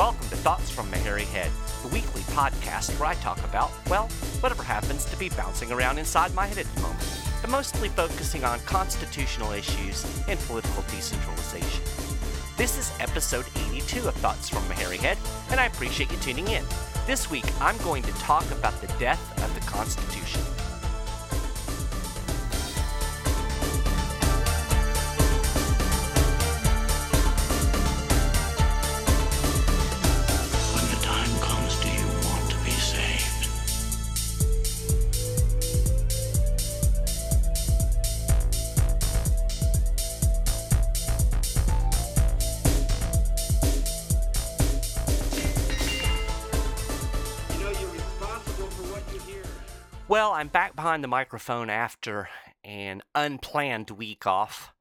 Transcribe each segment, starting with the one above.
Welcome to Thoughts from a Hairy Head, the weekly podcast where I talk about, well, whatever happens to be bouncing around inside my head at the moment, but mostly focusing on constitutional issues and political decentralization. This is episode 82 of Thoughts from a Hairy Head, and I appreciate you tuning in. This week, I'm going to talk about the death of the Constitution. Well, I'm back behind the microphone after an unplanned week off.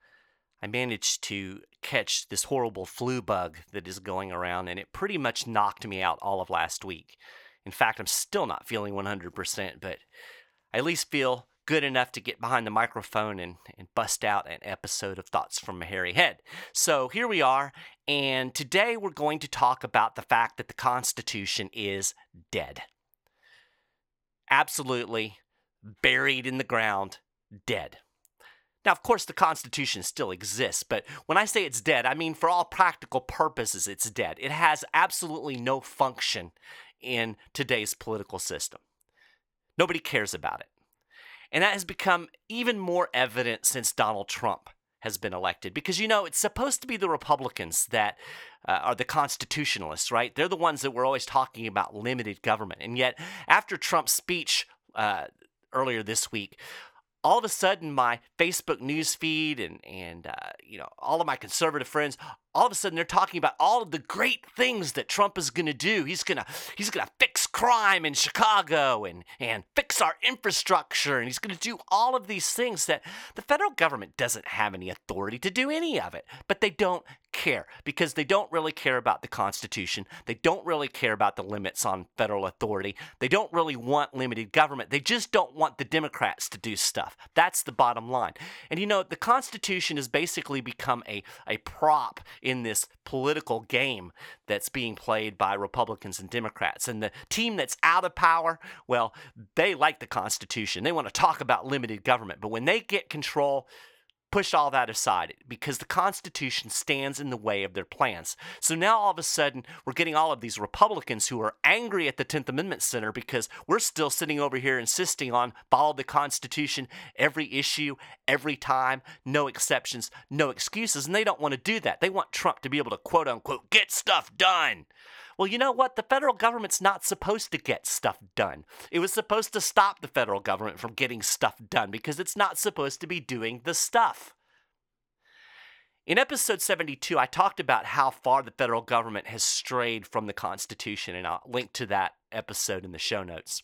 I managed to catch this horrible flu bug that is going around, and it pretty much knocked me out all of last week. In fact, I'm still not feeling 100%, but I at least feel good enough to get behind the microphone and, and bust out an episode of Thoughts from a Hairy Head. So here we are, and today we're going to talk about the fact that the Constitution is dead absolutely buried in the ground, dead. Now, of course, the Constitution still exists, but when I say it's dead, I mean for all practical purposes, it's dead. It has absolutely no function in today's political system. Nobody cares about it. And that has become even more evident since Donald Trump has been elected because you know it's supposed to be the Republicans that uh, are the constitutionalists, right? They're the ones that we're always talking about limited government. And yet, after Trump's speech uh, earlier this week, all of a sudden my Facebook news feed and and uh, you know all of my conservative friends, all of a sudden they're talking about all of the great things that Trump is going to do. He's gonna he's gonna fix crime in Chicago and and fix our infrastructure, and he's going to do all of these things that the federal government doesn't have any authority to do any of it. But they don't care because they don't really care about the Constitution. They don't really care about the limits on federal authority. They don't really want limited government. They just don't want the Democrats to do stuff. That's the bottom line. And you know, the Constitution has basically become a, a prop in this political game that's being played by Republicans and Democrats. And the team that's out of power, well, they like the Constitution. They want to talk about limited government. But when they get control, push all that aside because the Constitution stands in the way of their plans. So now all of a sudden, we're getting all of these Republicans who are angry at the 10th Amendment Center because we're still sitting over here insisting on follow the Constitution every issue, every time, no exceptions, no excuses. And they don't want to do that. They want Trump to be able to quote unquote get stuff done. Well, you know what? The federal government's not supposed to get stuff done. It was supposed to stop the federal government from getting stuff done because it's not supposed to be doing the stuff. In episode 72, I talked about how far the federal government has strayed from the Constitution, and I'll link to that episode in the show notes.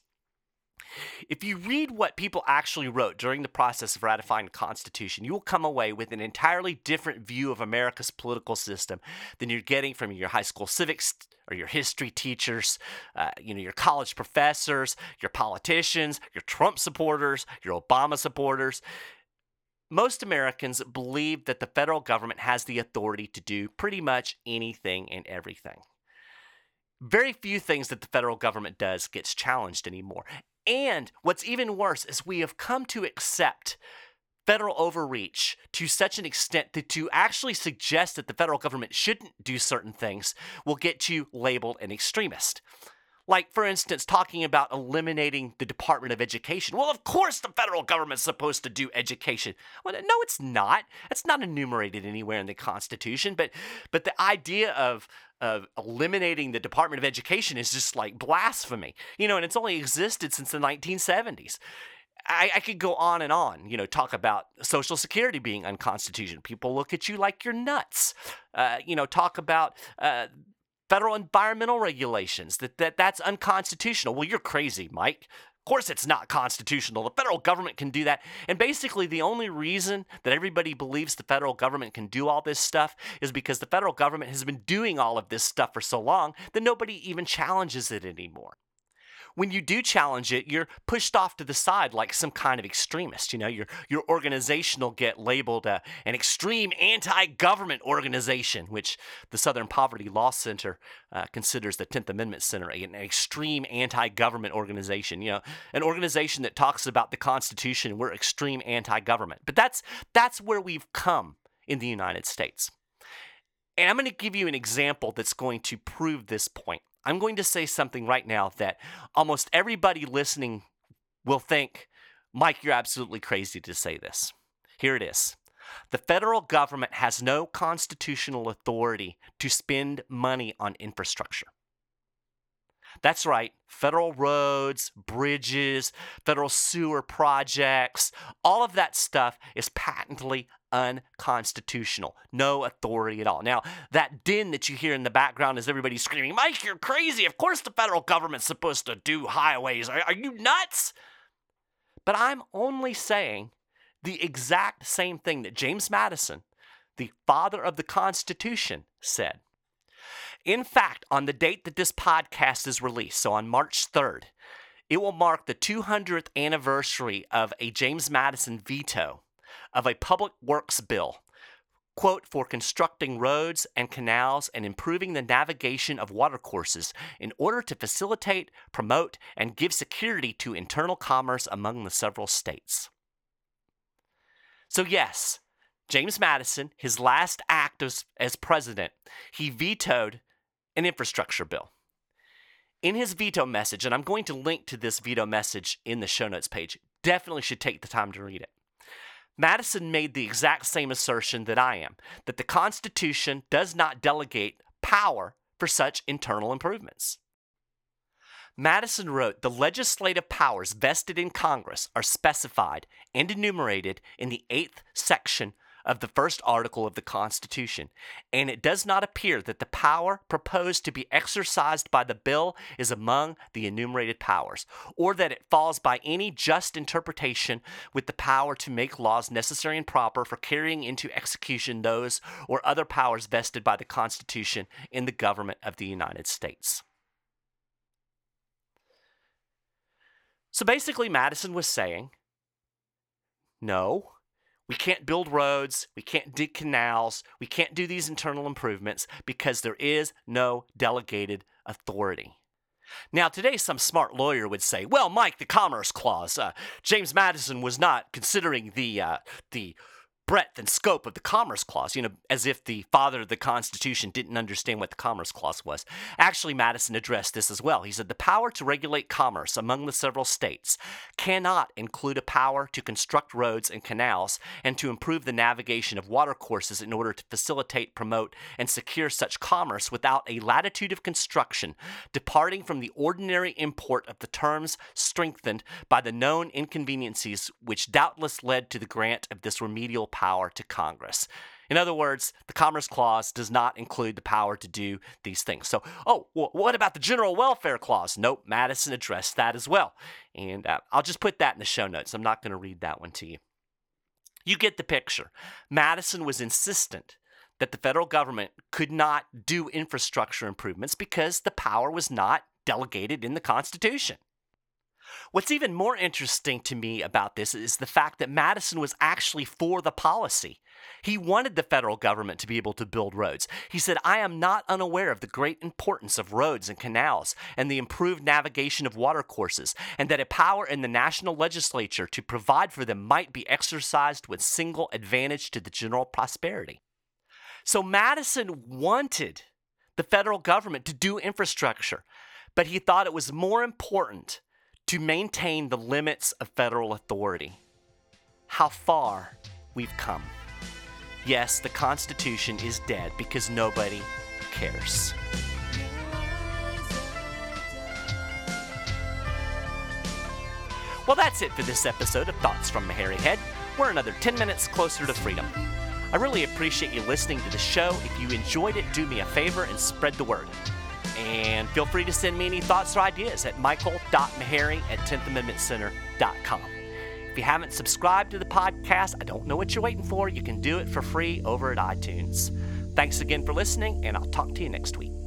If you read what people actually wrote during the process of ratifying the Constitution, you will come away with an entirely different view of America's political system than you're getting from your high school civics or your history teachers, uh, you know, your college professors, your politicians, your Trump supporters, your Obama supporters. Most Americans believe that the federal government has the authority to do pretty much anything and everything. Very few things that the federal government does gets challenged anymore. And what's even worse is we have come to accept federal overreach to such an extent that to actually suggest that the federal government shouldn't do certain things will get you labeled an extremist. Like, for instance, talking about eliminating the Department of Education. Well, of course, the federal government's supposed to do education. Well, no, it's not. It's not enumerated anywhere in the Constitution. But, but the idea of of eliminating the Department of Education is just like blasphemy, you know. And it's only existed since the 1970s. I, I could go on and on, you know, talk about Social Security being unconstitutional. People look at you like you're nuts. Uh, you know, talk about uh, federal environmental regulations that, that that's unconstitutional. Well, you're crazy, Mike. Of course, it's not constitutional. The federal government can do that. And basically, the only reason that everybody believes the federal government can do all this stuff is because the federal government has been doing all of this stuff for so long that nobody even challenges it anymore when you do challenge it, you're pushed off to the side like some kind of extremist. You know, your your organization will get labeled uh, an extreme anti-government organization, which the Southern Poverty Law Center uh, considers the Tenth Amendment Center an extreme anti-government organization. You know, an organization that talks about the Constitution. We're extreme anti-government, but that's that's where we've come in the United States. And I'm going to give you an example that's going to prove this point. I'm going to say something right now that almost everybody listening will think, Mike, you're absolutely crazy to say this. Here it is. The federal government has no constitutional authority to spend money on infrastructure. That's right, federal roads, bridges, federal sewer projects, all of that stuff is patently unconstitutional. No authority at all. Now, that din that you hear in the background is everybody screaming, Mike, you're crazy. Of course, the federal government's supposed to do highways. Are, are you nuts? But I'm only saying the exact same thing that James Madison, the father of the Constitution, said. In fact, on the date that this podcast is released, so on March 3rd, it will mark the 200th anniversary of a James Madison veto of a public works bill, quote, for constructing roads and canals and improving the navigation of watercourses in order to facilitate, promote, and give security to internal commerce among the several states. So, yes, James Madison, his last act as, as president, he vetoed an infrastructure bill. In his veto message, and I'm going to link to this veto message in the show notes page, definitely should take the time to read it. Madison made the exact same assertion that I am that the Constitution does not delegate power for such internal improvements. Madison wrote the legislative powers vested in Congress are specified and enumerated in the eighth section of the first article of the Constitution, and it does not appear that the power proposed to be exercised by the bill is among the enumerated powers, or that it falls by any just interpretation with the power to make laws necessary and proper for carrying into execution those or other powers vested by the Constitution in the government of the United States. So basically, Madison was saying, no, we can't build roads, we can't dig canals, we can't do these internal improvements because there is no delegated authority. Now, today, some smart lawyer would say, well, Mike, the Commerce Clause, uh, James Madison was not considering the, uh, the breadth and scope of the Commerce Clause, you know, as if the father of the Constitution didn't understand what the Commerce Clause was. Actually, Madison addressed this as well. He said the power to regulate commerce among the several states cannot include a power to construct roads and canals and to improve the navigation of watercourses in order to facilitate, promote, and secure such commerce without a latitude of construction departing from the ordinary import of the terms strengthened by the known inconveniencies which doubtless led to the grant of this remedial power to Congress. In other words, the Commerce Clause does not include the power to do these things. So, oh, what about the General Welfare Clause? Nope, Madison addressed that as well. And uh, I'll just put that in the show notes. I'm not going to read that one to you. You get the picture. Madison was insistent that the federal government could not do infrastructure improvements because the power was not delegated in the Constitution. What's even more interesting to me about this is the fact that Madison was actually for the policy. He wanted the federal government to be able to build roads. He said, I am not unaware of the great importance of roads and canals and the improved navigation of watercourses, and that a power in the national legislature to provide for them might be exercised with single advantage to the general prosperity. So Madison wanted the federal government to do infrastructure, but he thought it was more important to maintain the limits of federal authority. How far we've come. Yes, the Constitution is dead because nobody cares. Well, that's it for this episode of Thoughts from a Hairy Head. We're another 10 minutes closer to freedom. I really appreciate you listening to the show. If you enjoyed it, do me a favor and spread the word. And feel free to send me any thoughts or ideas at michael.maharrey at 10thamendmentcenter.com. If you haven't subscribed to the podcast, I don't know what you're waiting for. You can do it for free over at iTunes. Thanks again for listening, and I'll talk to you next week.